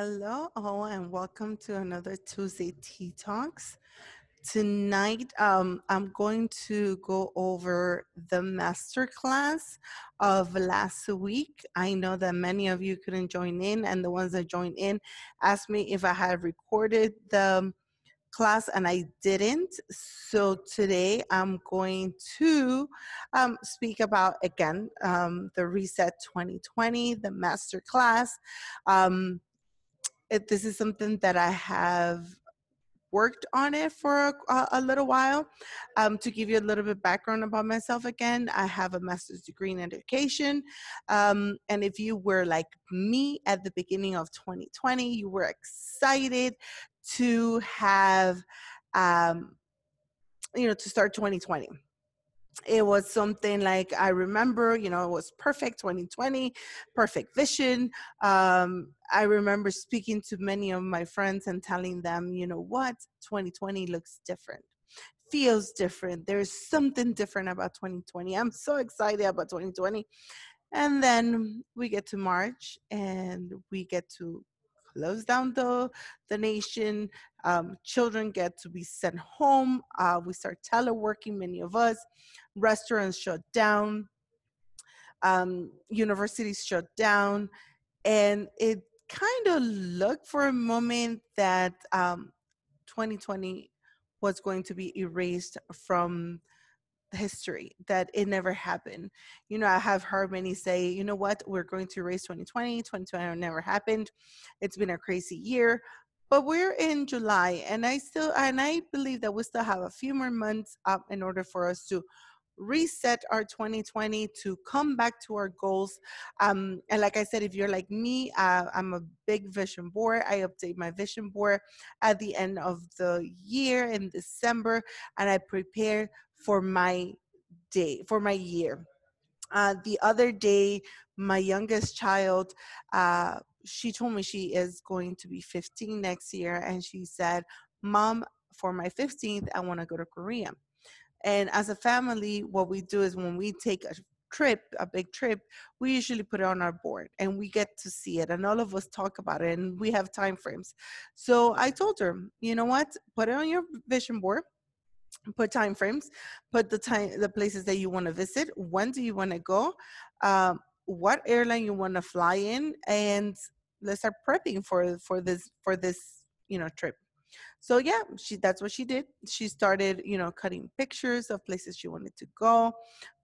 Hello, all, and welcome to another Tuesday Tea Talks. Tonight, um, I'm going to go over the masterclass of last week. I know that many of you couldn't join in, and the ones that joined in asked me if I had recorded the class, and I didn't. So today, I'm going to um, speak about again um, the Reset 2020, the masterclass. Um, it, this is something that I have worked on it for a, a little while. Um, to give you a little bit background about myself again, I have a master's degree in education. Um, and if you were like me at the beginning of 2020, you were excited to have, um, you know, to start 2020 it was something like I remember, you know, it was perfect 2020, perfect vision. Um, I remember speaking to many of my friends and telling them, you know what, 2020 looks different, feels different. There's something different about 2020. I'm so excited about 2020. And then we get to March and we get to close down the, the nation. Um, children get to be sent home. Uh, we start teleworking, many of us. Restaurants shut down. Um, universities shut down. And it kind of looked for a moment that um, 2020 was going to be erased from history that it never happened. You know i have heard many say you know what? We're going to erase 2020 2020 never happened. It's been a crazy year. But we're in july and i still and i believe that we still have a few more months up in order for us to reset our 2020 to come back to our goals. Um, and like I said, if you're like me, uh, I'm a big vision board. I update my vision board at the end of the year in December, and I prepare for my day, for my year. Uh, the other day, my youngest child, uh, she told me she is going to be 15 next year, and she said, Mom, for my 15th, I want to go to Korea. And as a family, what we do is when we take a trip, a big trip, we usually put it on our board and we get to see it and all of us talk about it and we have time frames. So I told her, you know what, put it on your vision board put time frames put the time the places that you want to visit when do you want to go um, what airline you want to fly in and let's start prepping for for this for this you know trip so yeah she that's what she did. She started you know cutting pictures of places she wanted to go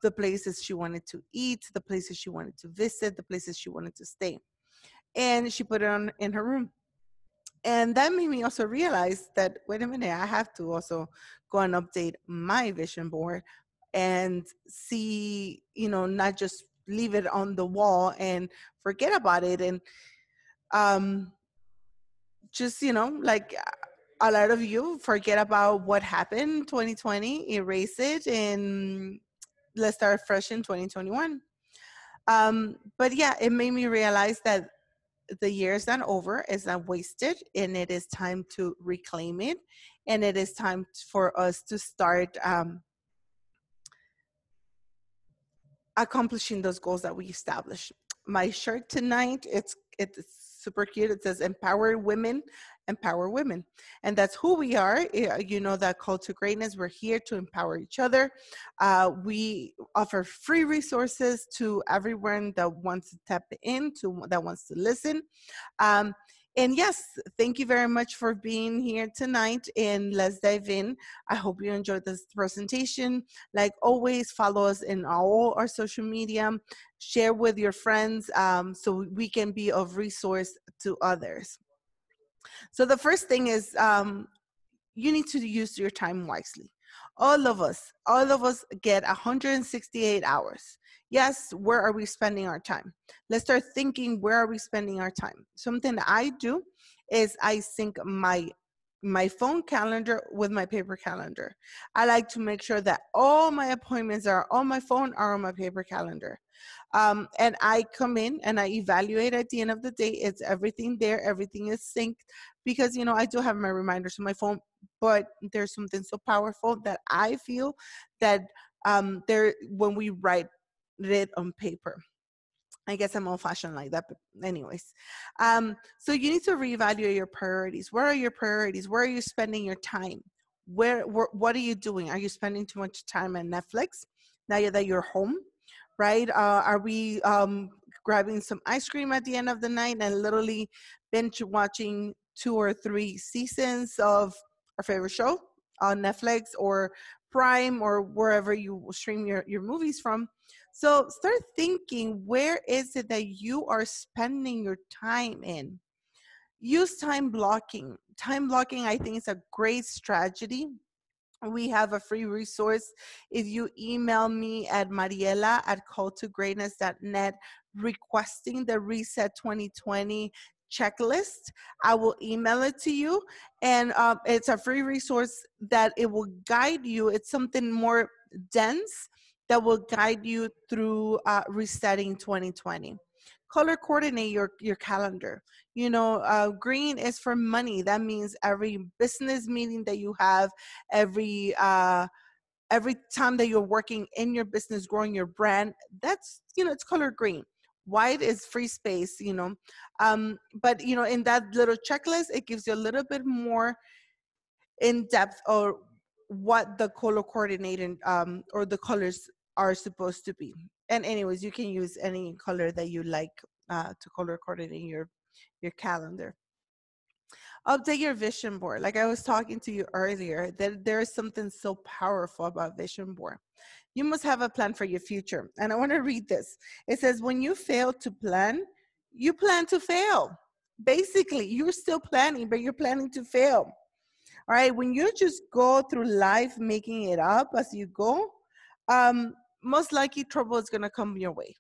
the places she wanted to eat the places she wanted to visit the places she wanted to stay. And she put it on in her room. And that made me also realize that wait a minute i have to also go and update my vision board and see you know not just leave it on the wall and forget about it and um just you know like a lot of you forget about what happened 2020 erase it and let's start fresh in 2021 um but yeah it made me realize that the year is not over, it's not wasted, and it is time to reclaim it. And it is time for us to start um, accomplishing those goals that we established. My shirt tonight, it's it's super cute. It says empower women, empower women. And that's who we are. Eh, you know that call to greatness. We're here to empower each other. Uh, we offer free resources to everyone that wants to tap in, to that wants to listen. Um, and yes, thank you very much for being here tonight. And let's dive in. I hope you enjoyed this presentation. Like always, follow us in all our social media, share with your friends um, so we can be of resource to others. So the first thing is um, you need to use your time wisely. All of us, all of us get 168 hours. Yes, where are we spending our time? Let's start thinking where are we spending our time? Something that I do is I sync my my phone calendar with my paper calendar. I like to make sure that all my appointments are on my phone or on my paper calendar. Um, and I come in and I evaluate at the end of the day. It's everything there, everything is synced because, you know, I do have my reminders on my phone, but there's something so powerful that I feel that um, there, when we write it on paper, I guess I'm old fashioned like that, but anyways. Um, so you need to reevaluate your priorities. Where are your priorities? Where are you spending your time? Where, where what are you doing? Are you spending too much time on Netflix now that you're home? Right? Uh, are we um, grabbing some ice cream at the end of the night and literally binge watching two or three seasons of our favorite show on Netflix or Prime or wherever you stream your, your movies from? So start thinking where is it that you are spending your time in? Use time blocking. Time blocking, I think, is a great strategy. We have a free resource. If you email me at mariela at calltogreatness.net requesting the Reset 2020 checklist. I will email it to you, and um, it's a free resource that it will guide you. It's something more dense that will guide you through uh, resetting 2020 color coordinate your your calendar. You know uh, green is for money. That means every business meeting that you have every uh, every time that you're working in your business growing your brand that's you know it's color green. White is free space you know. Um, but you know in that little checklist it gives you a little bit more in depth or what the color coordinating um, or the colors are supposed to be. And anyways, you can use any color that you like uh, to color coordinate your your calendar. Update your vision board. Like I was talking to you earlier, that there is something so powerful about vision board. You must have a plan for your future. And I want to read this. It says, when you fail to plan, you plan to fail. Basically, you're still planning, but you're planning to fail. All right. When you just go through life making it up as you go, um, most likely trouble is going to come your way.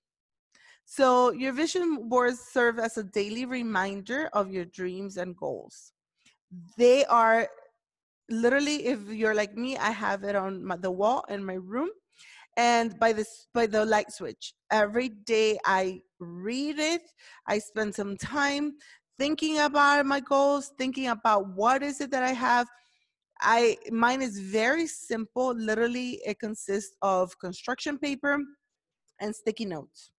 So, your vision boards serve as a daily reminder of your dreams and goals. They are literally, if you're like me, I have it on my, the wall in my room and by this by the light switch every day i read it i spend some time thinking about my goals thinking about what is it that i have I mine is very simple. Literally, it consists of construction paper and sticky notes.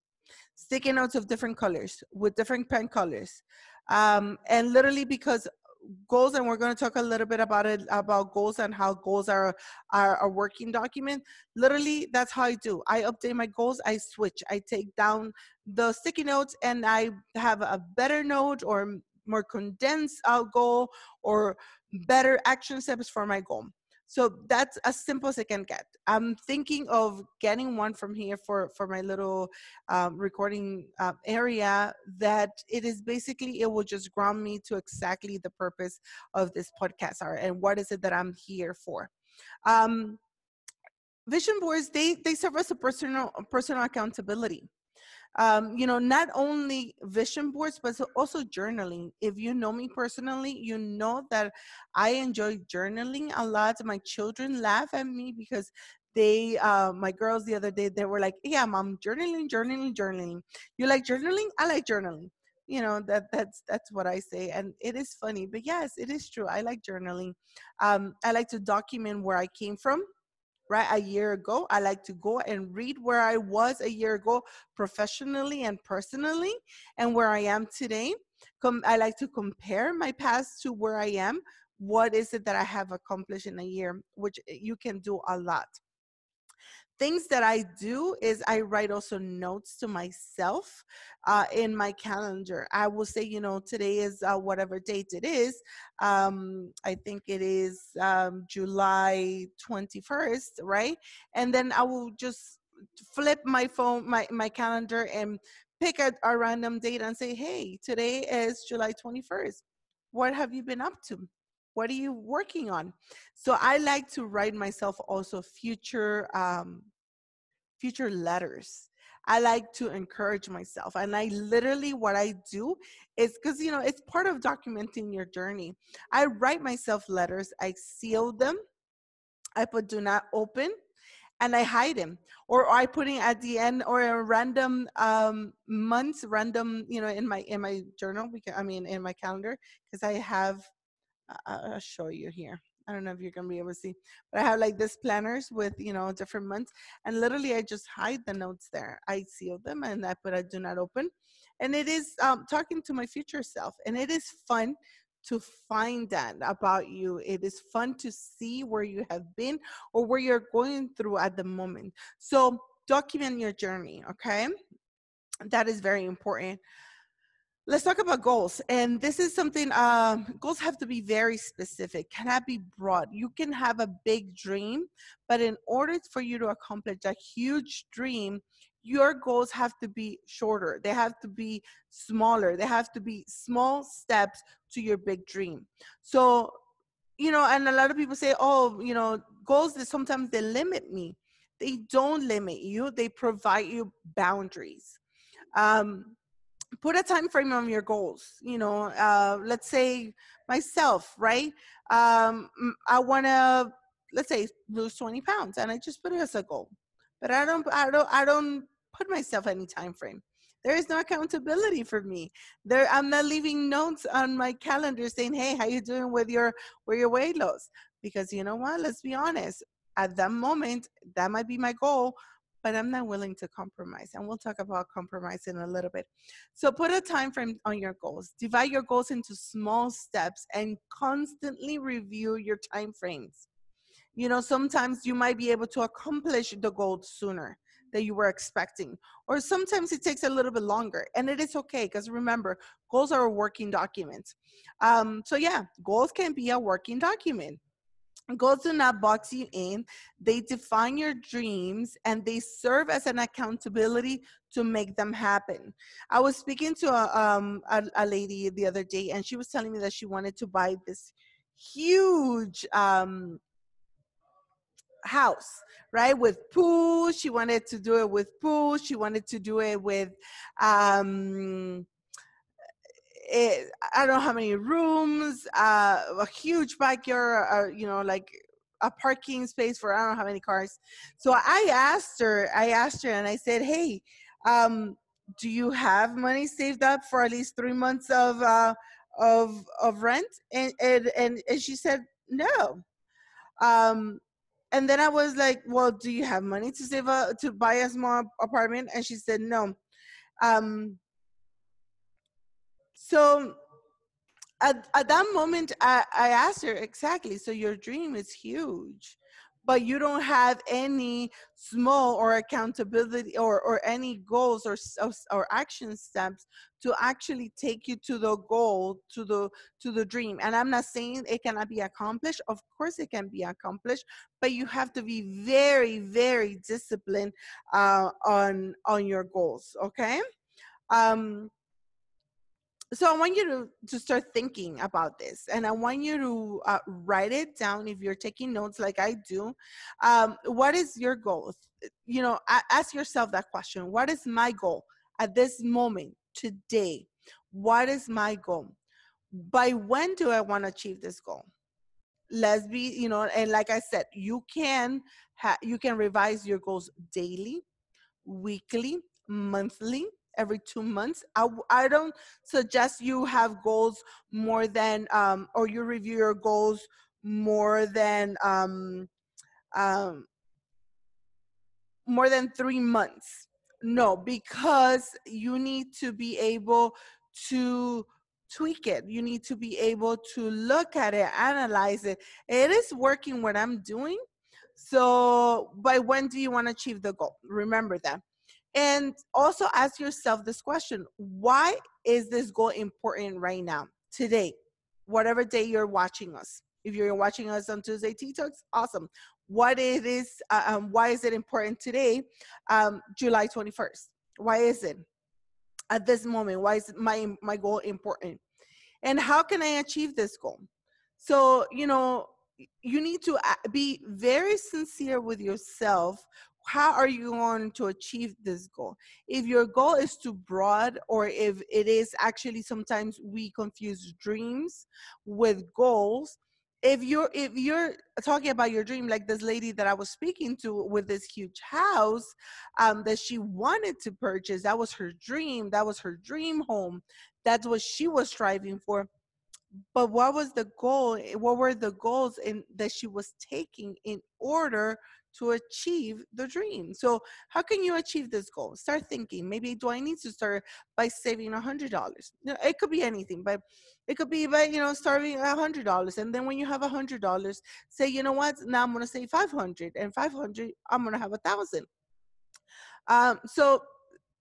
Sticky notes of different colors with different pen colors. Um, and literally because goals and we're going to talk a little bit about it about goals and how goals are, are a working document literally that's how i do i update my goals i switch i take down the sticky notes and i have a better note or more condensed uh, goal or better action steps for my goal. So that's as simple as I can get. I'm thinking of getting one from here for for my little um, recording uh, area. That it is basically it will just ground me to exactly the purpose of this podcast are and what is it that I'm here for. Um, vision boards they they serve as a personal personal accountability um, you know, not only vision boards, but also journaling. If you know me personally, you know that I enjoy journaling a lot. My children laugh at me because they, uh, my girls the other day, they were like, yeah, mom, journaling, journaling, journaling. You like journaling? I like journaling. You know, that that's that's what I say. And it is funny, but yes, it is true. I like journaling. Um, I like to document where I came from right a year ago i like to go and read where i was a year ago professionally and personally and where i am today. Com- i like to compare my past to where i am. What is it that i have accomplished in a year which eh, you can do a lot things that I do is I write also notes to myself uh, in my calendar. I will say, you know, today is uh, whatever date it is. Um, I think it is um, July 21st, right? And then I will just flip my phone, my, my calendar, and pick a, a random date and say, hey, today is July 21st. What have you been up to? What are you working on? So i like to write myself also future um, future letters. I like to encourage myself and i literally what i do is because you know it's part of documenting your journey. I write myself letters i seal them i put do not open and I hide them, or I putting at the end or a random um, months, random you know in my in my journal because I mean in my calendar because I have I'll show you here. I don't know if you're gonna be able to see, but I have like this planners with you know different months, and literally I just hide the notes there. I seal them and I put a do not open, and it is um, talking to my future self, and it is fun to find that about you. It is fun to see where you have been or where you're going through at the moment. So document your journey, okay? That is very important. Let's talk about goals. And this is something, um, goals have to be very specific, cannot be broad. You can have a big dream, but in order for you to accomplish a huge dream, your goals have to be shorter. They have to be smaller. They have to be small steps to your big dream. So, you know, and a lot of people say, oh, you know, goals that sometimes they limit me. They don't limit you, they provide you boundaries. Um, put a time frame on your goals you know uh, let's say myself right? Um, i want to let's say lose 20 pounds and i just put it as a goal but i don't i don't i don't put myself any time frame. There is no accountability for me. There i'm not leaving notes on my calendar saying hey how you doing with your with your weight loss? Because you know what? Let's be honest. At that moment that might be my goal but I'm not willing to compromise. And we'll talk about compromise in a little bit. So put a time frame on your goals. Divide your goals into small steps and constantly review your time frames. You know, sometimes you might be able to accomplish the goal sooner that you were expecting. Or sometimes it takes a little bit longer, and it is okay because remember, goals are a working document. Um, so, yeah, goals can be a working document. Goals do not box you in. They define your dreams and they serve as an accountability to make them happen. I was speaking to a, um, a, a lady the other day and she was telling me that she wanted to buy this huge um, house right with pool she wanted to do it with pool she wanted to do it with um it, I don't know how many rooms, uh, a huge backyard, uh, you know, like a parking space for I don't know how many cars. So I asked her, I asked her, and I said, "Hey, um, do you have money saved up for at least three months of uh, of of rent?" And and and, and she said, "No." Um, and then I was like, "Well, do you have money to save up to buy a small apartment?" And she said, "No." Um, so at, at that moment, I, I asked her exactly. So your dream is huge, but you don't have any small or accountability or, or any goals or, or action steps to actually take you to the goal to the to the dream and i'm not saying it cannot be accomplished of course it can be accomplished but you have to be very very disciplined uh, on on your goals okay um so I want you to, to start thinking about this and I want you to uh, write it down if you're taking notes like I do. Um, what is your goal? You know, ask yourself that question. What is my goal at this moment, today? What is my goal? By when do I want to achieve this goal? Let's be, you know, and like I said, you can ha- you can revise your goals daily, weekly, monthly, every two months. I, I don't suggest you have goals more than, um, or you review your goals more than, um, um, more than three months. No, because you need to be able to tweak it. You need to be able to look at it, analyze it. It is working what I'm doing. So, by when do you want to achieve the goal? Remember that. And also ask yourself this question why is this goal important right now, today, whatever day you're watching us? If you're watching us on Tuesday Tea Talks, awesome. What it is, uh, um, why is it important today, um, July 21st? Why is it at this moment? Why is my my goal important? And how can I achieve this goal? So you know, you need to uh, be very sincere with yourself how are you going to achieve this goal? If your goal is too broad or if it is actually sometimes we confuse dreams with goals if you're if you're talking about your dream like this lady that i was speaking to with this huge house um, that she wanted to purchase that was her dream that was her dream home. That's what she was striving for but what was the goal eh, what were the goals in that she was taking in order to achieve the dream? So how can you achieve this goal? Start thinking maybe do i need to start by saving a hundred dollars? It could be anything but it could be by you know starting a hundred dollars and then when you have a hundred dollars say you know what? Now i'm going to save 500 and 500 i'm going to have a thousand. Um, so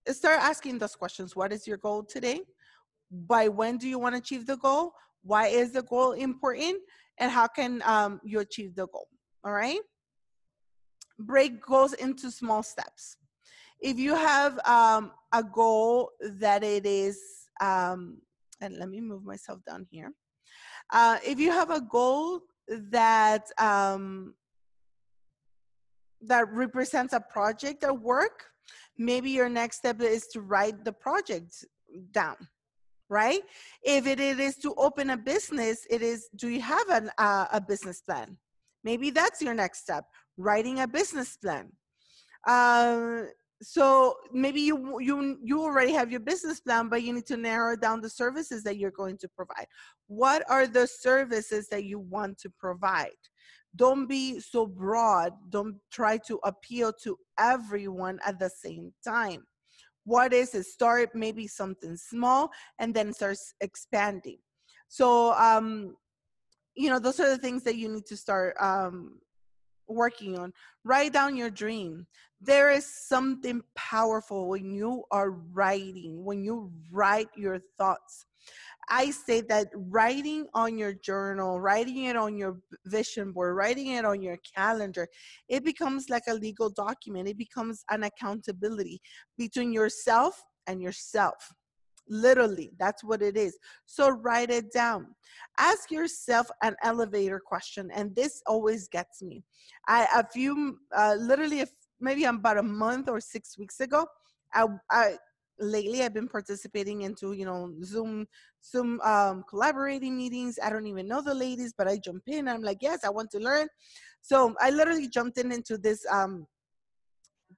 start asking those questions. What is your goal today? By when do you want to achieve the goal why is the goal important and how can um, you achieve the goal all right? Break goals into small steps. If you have um, a goal that it is um, and let me move myself down here. Uh, if you have a goal that um, that represents a project or work maybe your next step is to write the project down right? If it is to open a business, it is, do you have an, uh, a business plan? Maybe that's your next step, writing a business plan. Uh, so maybe you you you already have your business plan but you need to narrow down the services that you're going to provide what are the services that you want to provide don't be so broad don't try to appeal to everyone at the same time what is it start maybe something small and then starts expanding. So um you know those are the things that you need to start um working on. Write down your dream. There is something powerful when you are writing when you write your thoughts I say that writing on your journal, writing it on your vision board, writing it on your calendar, it becomes like a legal document. It becomes an accountability between yourself and yourself. Literally, that's what it is. So write it down. Ask yourself an elevator question, and this always gets me. I a few, uh, literally, maybe about a month or six weeks ago, I, I lately i've been participating into you know zoom zoom um, collaborating meetings. I don't even know the ladies but i jump in. I'm like yes i want to learn. So i literally jumped in into this um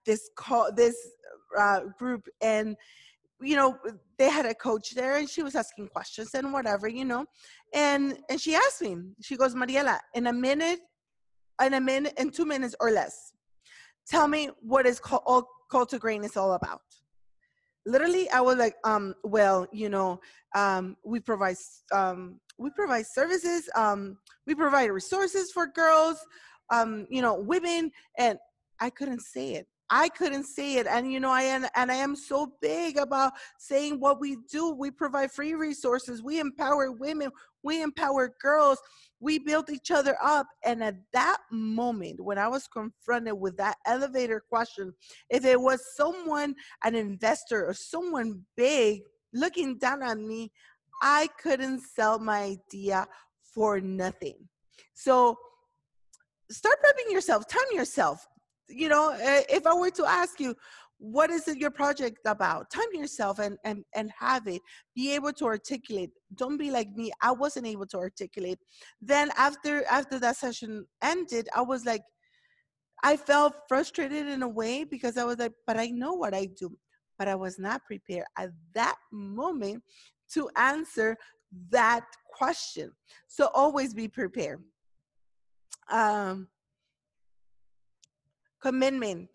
this call this uh, group and you know they had a coach there and she was asking questions and whatever you know and and she asked me she goes mariela in a minute in a minute in two minutes or less tell me what is call, call to greatness all about literally i was like um well you know um we provide um we provide services um we provide resources for girls um you know women and i couldn't say it I couldn't say it. And you know, I am and I am so big about saying what we do. We provide free resources, we empower women, we empower girls, we built each other up. And at that moment, when I was confronted with that elevator question, if it was someone, an investor or someone big looking down at me, I couldn't sell my idea for nothing. So start prepping yourself, time yourself you know eh, if i were to ask you what is it your project about? Time yourself and and and have it. Be able to articulate. Don't be like me i wasn't able to articulate. Then after after that session ended i was like i felt frustrated in a way because i was like but i know what i do. But i was not prepared at that moment to answer that question. So always be prepared. Um commitment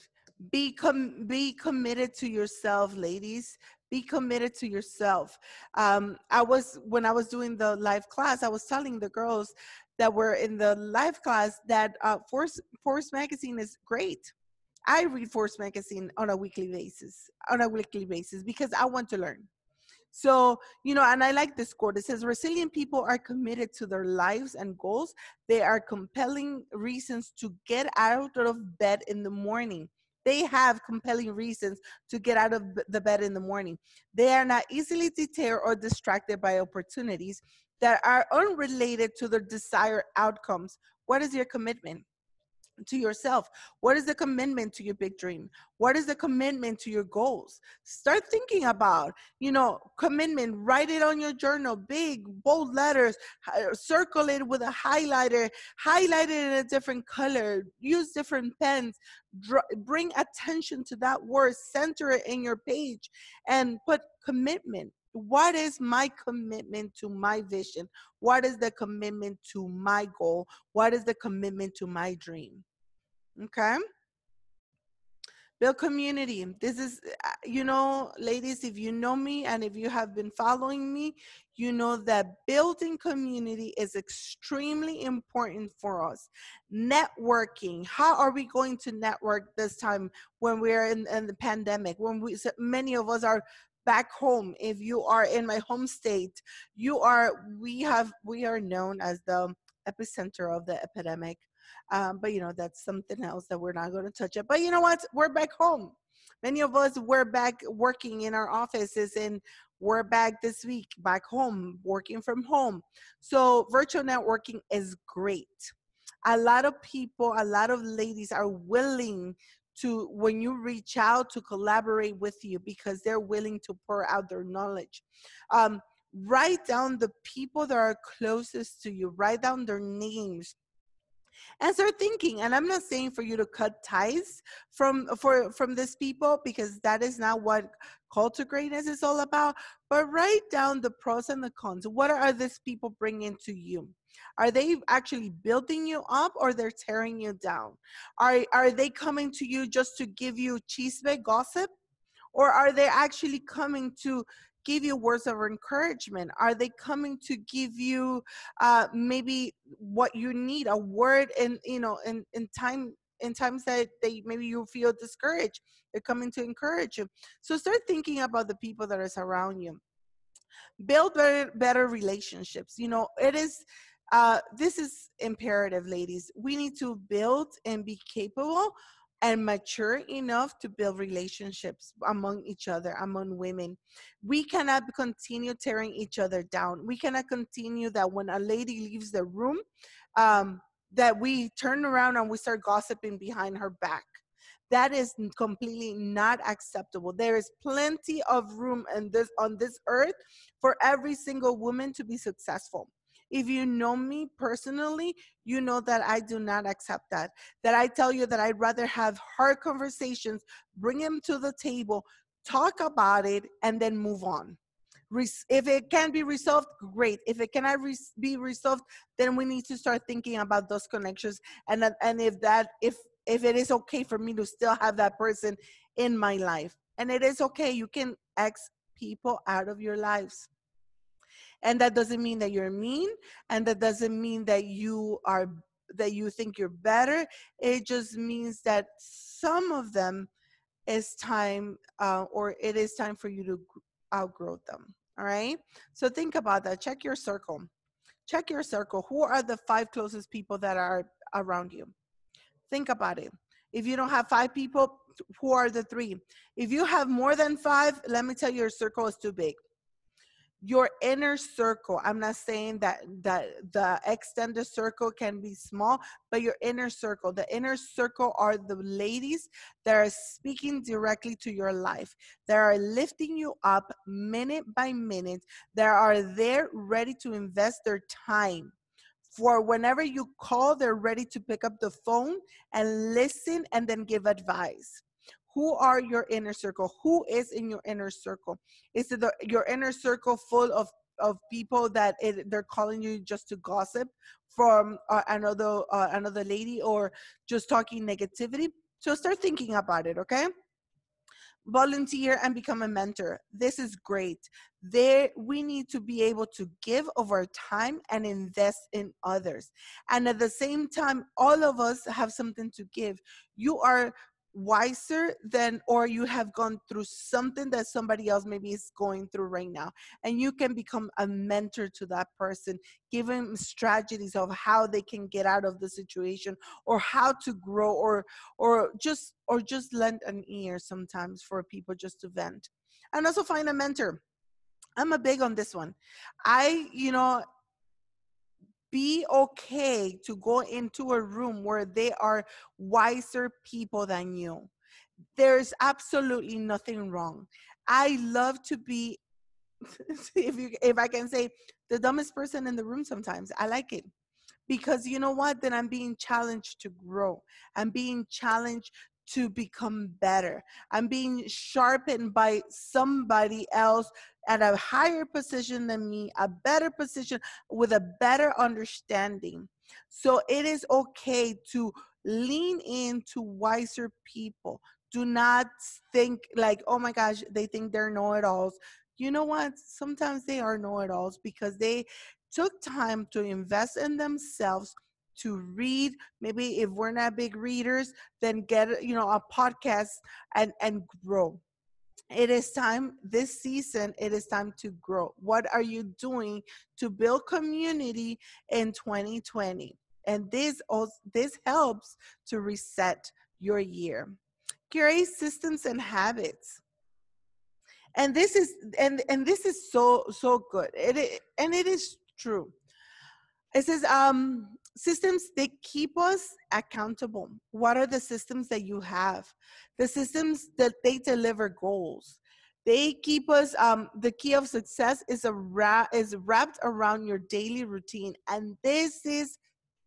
be com- be committed to yourself ladies be committed to yourself um, i was when i was doing the live class i was telling the girls that were in the live class that uh, Forbes Forbes magazine is great i read Forbes magazine on a weekly basis on a weekly basis because i want to learn so, you know, and I like this quote. It says, resilient people are committed to their lives and goals. They are compelling reasons to get out of bed in the morning. They have compelling reasons to get out of the bed in the morning. They are not easily deterred or distracted by opportunities that are unrelated to their desired outcomes. What is your commitment? To yourself? What is the commitment to your big dream? What is the commitment to your goals? Start thinking about, you know, commitment. Write it on your journal, big, bold letters, circle it with a highlighter, highlight it in a different color, use different pens, bring attention to that word, center it in your page, and put commitment what is my commitment to my vision what is the commitment to my goal what is the commitment to my dream okay? Build community. This is uh, you know ladies if you know me and if you have been following me you know that building community is extremely important for us. Networking. How are we going to network this time when we're in, in the pandemic? When we many of us are back home. If you are in my home state you are we have we are known as the epicenter of the epidemic um, but you know, that's something else that we're not going to touch it. But you know what? We're back home. Many of us we're back working in our offices and we're back this week back home working from home. So virtual networking is great. A lot of people, a lot of ladies are willing to when you reach out to collaborate with you because they're willing to pour out their knowledge. Um, write down the people that are closest to you. Write down their names and start thinking and i'm not saying for you to cut ties from for from these people because that is not what to greatness is all about but write down the pros and the cons. What are these people bringing to you? Are they actually building you up or they're tearing you down? Are are they coming to you just to give you chisme gossip? Or are they actually coming to give you words of encouragement? Are they coming to give you uh, maybe what you need, a word in you know in in time in times that they maybe you feel discouraged? They're coming to encourage you. So start thinking about the people that are around you. Build better, better relationships. You know, it is uh, this is imperative, ladies. We need to build and be capable and mature enough to build relationships among each other, among women. We cannot continue tearing each other down. We cannot continue that when a lady leaves the room, um, that we turn around and we start gossiping behind her back. That is completely not acceptable. There is plenty of room in this on this earth for every single woman to be successful. If you know me personally, you know that I do not accept that. That I tell you that I'd rather have hard conversations, bring them to the table, talk about it, and then move on. If it can be resolved, great. If it cannot be resolved, then we need to start thinking about those connections. And and if that if if it is okay for me to still have that person in my life, and it is okay, you can X people out of your lives and that doesn't mean that you're mean and that doesn't mean that you are that you think you're better. It just means that some of them is time uh, or it is time for you to outgrow them all right? So think about that. Check your circle. Check your circle. Who are the five closest people that are around you? Think about it. If you don't have five people who are the three? If you have more than five let me tell you your circle is too big your inner circle. I'm not saying that that the extended circle can be small but your inner circle. The inner circle are the ladies that are speaking directly to your life that are lifting you up minute by minute that are there ready to invest their time. For whenever you call they're ready to pick up the phone and listen and then give advice who are your inner circle? Who is in your inner circle? Is it the, your inner circle full of of people that it, they're calling you just to gossip from uh, another uh, another lady or just talking negativity? So start thinking about it okay? Volunteer and become a mentor. This is great. There we need to be able to give of our time and invest in others. And at the same time all of us have something to give. You are wiser than or you have gone through something that somebody else maybe is going through right now and you can become a mentor to that person them strategies of how they can get out of the situation or how to grow or or just or just lend an ear sometimes for people just to vent and also find a mentor. I'm a big on this one. I you know be okay to go into a room where they are wiser people than you. There's absolutely nothing wrong. I love to be if you if I can say the dumbest person in the room sometimes. I like it. Because you know what? Then I'm being challenged to grow. I'm being challenged to become better. I'm being sharpened by somebody else at a higher position than me, a better position with a better understanding. So it is okay to lean into wiser people. Do not think like, oh my gosh, they think they're know it alls. You know what? Sometimes they are know it alls because they took time to invest in themselves to read maybe if we're not big readers then get you know a podcast and and grow. It is time this season it is time to grow. What are you doing to build community in 2020 and this also this helps to reset your year. Create systems and habits. And this is and and this is so so good. It and it is true. It says um systems they keep us accountable. What are the systems that you have? The systems that they deliver goals. They keep us um the key of success is a ra- is wrapped around your daily routine and this is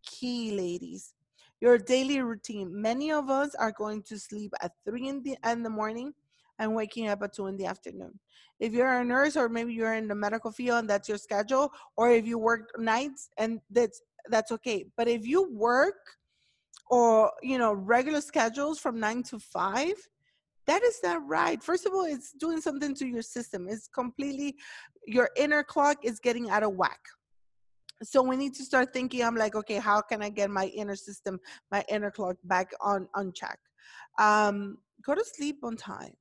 key ladies. Your daily routine. Many of us are going to sleep at three in the in the morning and waking up at two in the afternoon. If you're a nurse or maybe you're in the medical field and that's your schedule or if you work nights and that's that's okay but if you work or you know regular schedules from 9 to 5 that is not right. First of all it's doing something to your system. It's completely your inner clock is getting out of whack. So we need to start thinking i'm like okay how can i get my inner system my inner clock back on on check um go to sleep on time.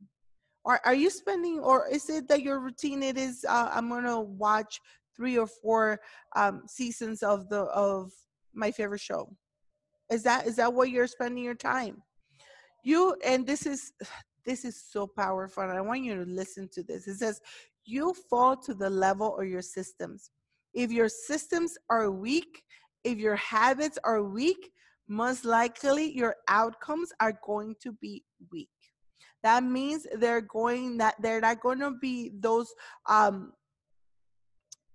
Or are you spending or is it that your routine it is uh, i'm gonna watch three or four um, seasons of the of my favorite show. Is that is that what you're spending your time? You and this is this is so powerful i want you to listen to this. It says you fall to the level of your systems. If your systems are weak if your habits are weak most likely your outcomes are going to be weak. That means they're going that they're not going to be those um,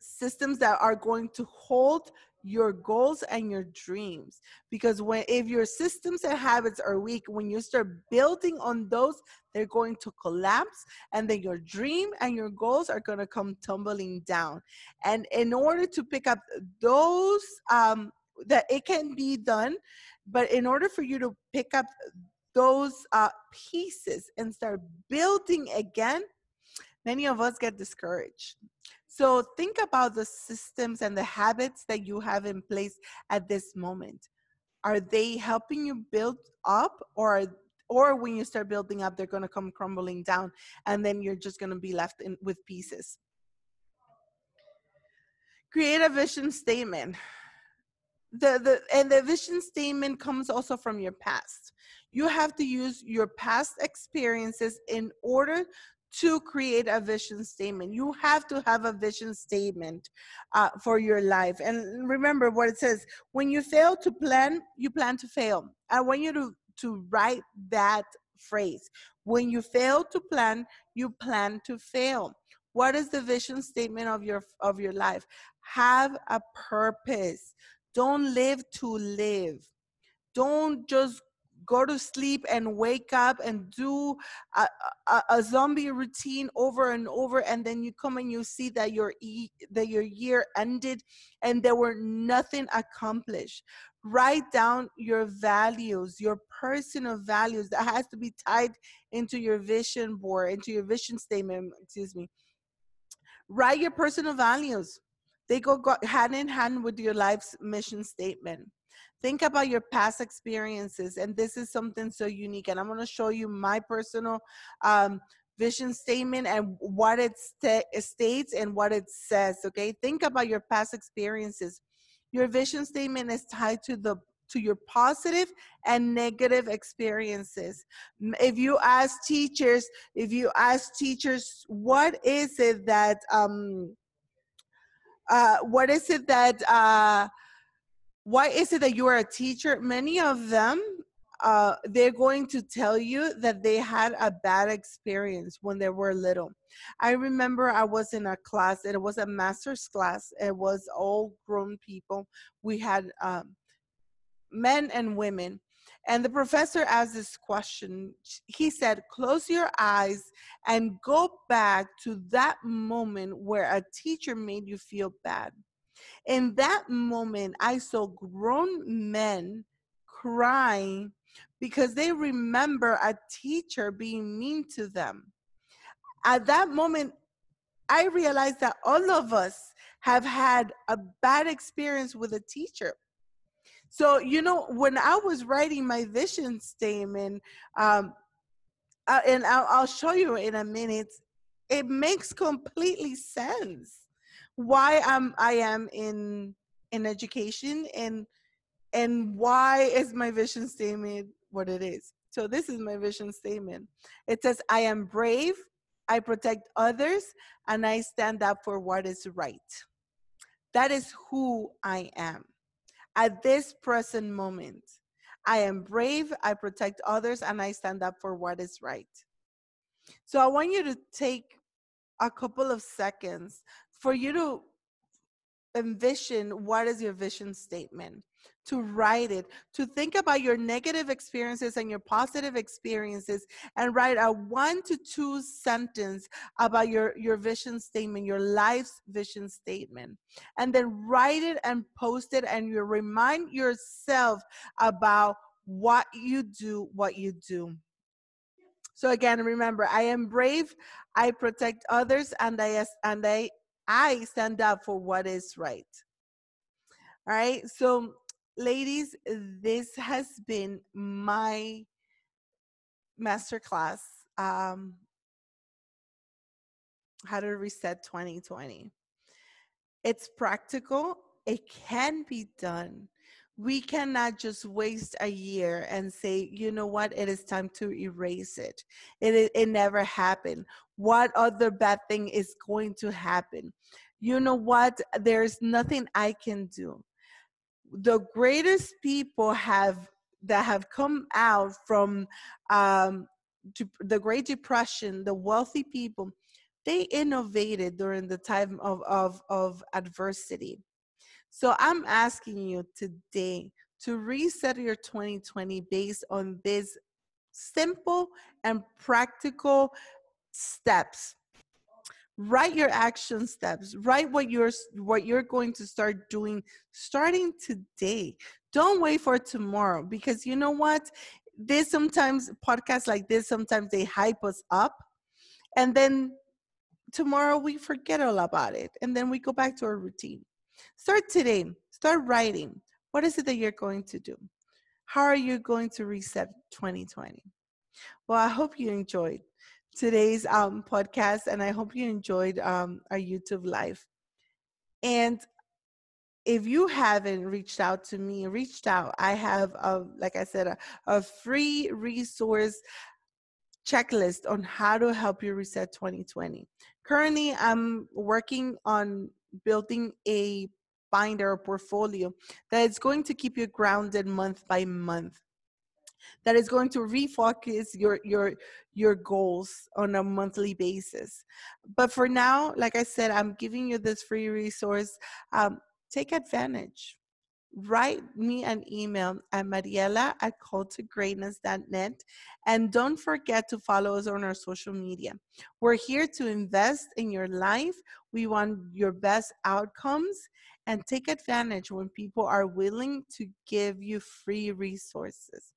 systems that are going to hold your goals and your dreams because when if your systems and habits are weak when you start building on those they're going to collapse and then your dream and your goals are going to come tumbling down and in order to pick up those um that it can be done but in order for you to pick up those uh, pieces and start building again, many of us get discouraged. So think about the systems and the habits that you have in place at this moment. Are they helping you build up or or when you start building up they're going to come crumbling down and then you're just going to be left in, with pieces. Create a vision statement. The the and the vision statement comes also from your past you have to use your past experiences in order to create a vision statement. You have to have a vision statement uh, for your life. And remember what it says when you fail to plan, you plan to fail. I want you to, to write that phrase. When you fail to plan, you plan to fail. What is the vision statement of your of your life? Have a purpose. Don't live to live. Don't just go to sleep and wake up and do a, a, a, zombie routine over and over and then you come and you see that your e- that your year ended and there were nothing accomplished. Write down your values your personal values that has to be tied into your vision board into your vision statement excuse me. Write your personal values. They go, go hand in hand with your life's mission statement think about your past experiences and this is something so unique and i'm going to show you my personal um, vision statement and what it st- states and what it says okay? Think about your past experiences. Your vision statement is tied to the to your positive and negative experiences. If you ask teachers if you ask teachers what is it that um uh what is it that uh why is it that you are a teacher many of them uh, they're going to tell you that they had a bad experience when they were little. I remember I was in a class, it was a master's class, it was all grown people. We had um, men and women. And the professor asked this question. He said, Close your eyes and go back to that moment where a teacher made you feel bad. In that moment, I saw grown men crying because they remember a teacher being mean to them. At that moment, I realized that all of us have had a bad experience with a teacher. So, you know, when I was writing my vision statement, um, uh, and I'll, I'll show you in a minute, it makes completely sense why I'm I am in in education and and why is my vision statement what it is. So this is my vision statement. It says I am brave, I protect others, and I stand up for what is right. That is who I am at this present moment. I am brave, I protect others, and I stand up for what is right. So I want you to take a couple of seconds for you to envision what is your vision statement to write it, to think about your negative experiences and your positive experiences, and write a one to two sentence about your, your vision statement, your life's vision statement. And then write it and post it, and you remind yourself about what you do, what you do. So again, remember, I am brave, I protect others, and I and I I stand up for what is right. All right. So ladies, this has been my masterclass. Um, how to reset 2020. It's practical, it can be done. We cannot just waste a year and say, you know what, it is time to erase it. It, it, never happened. What other bad thing is going to happen? You know what, there's nothing I can do the greatest people have that have come out from um, the Great Depression, the wealthy people, they innovated during the time of, of, of adversity. So I'm asking you today to reset your 2020 based on these simple and practical steps. Write your action steps. Write what you're what you're going to start doing starting today. Don't wait for tomorrow because you know what? This sometimes podcasts like this sometimes they hype us up and then tomorrow we forget all about it and then we go back to our routine start today start writing what is it that you're going to do how are you going to reset 2020 well i hope you enjoyed today's um, podcast, and I hope you enjoyed um, our YouTube live. And if you haven't reached out to me, reached out. I have, a, like I said, a, a free resource checklist on how to help you reset 2020. Currently, I'm working on building a binder or portfolio that is going to keep you grounded month by month that is going to refocus your your your goals on a monthly basis. But for now like i said i'm giving you this free resource um, take advantage write me an email at mariela at calltogreatness.net and don't forget to follow us on our social media we're here to invest in your life we want your best outcomes and take advantage when people are willing to give you free resources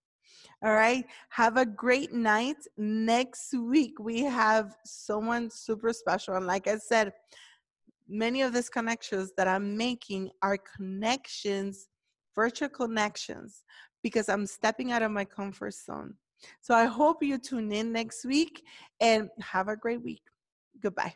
all right. Have a great night. Next week, we have someone super special. And like I said, many of these connections that I'm making are connections, virtual connections, because I'm stepping out of my comfort zone. So I hope you tune in next week and have a great week. Goodbye.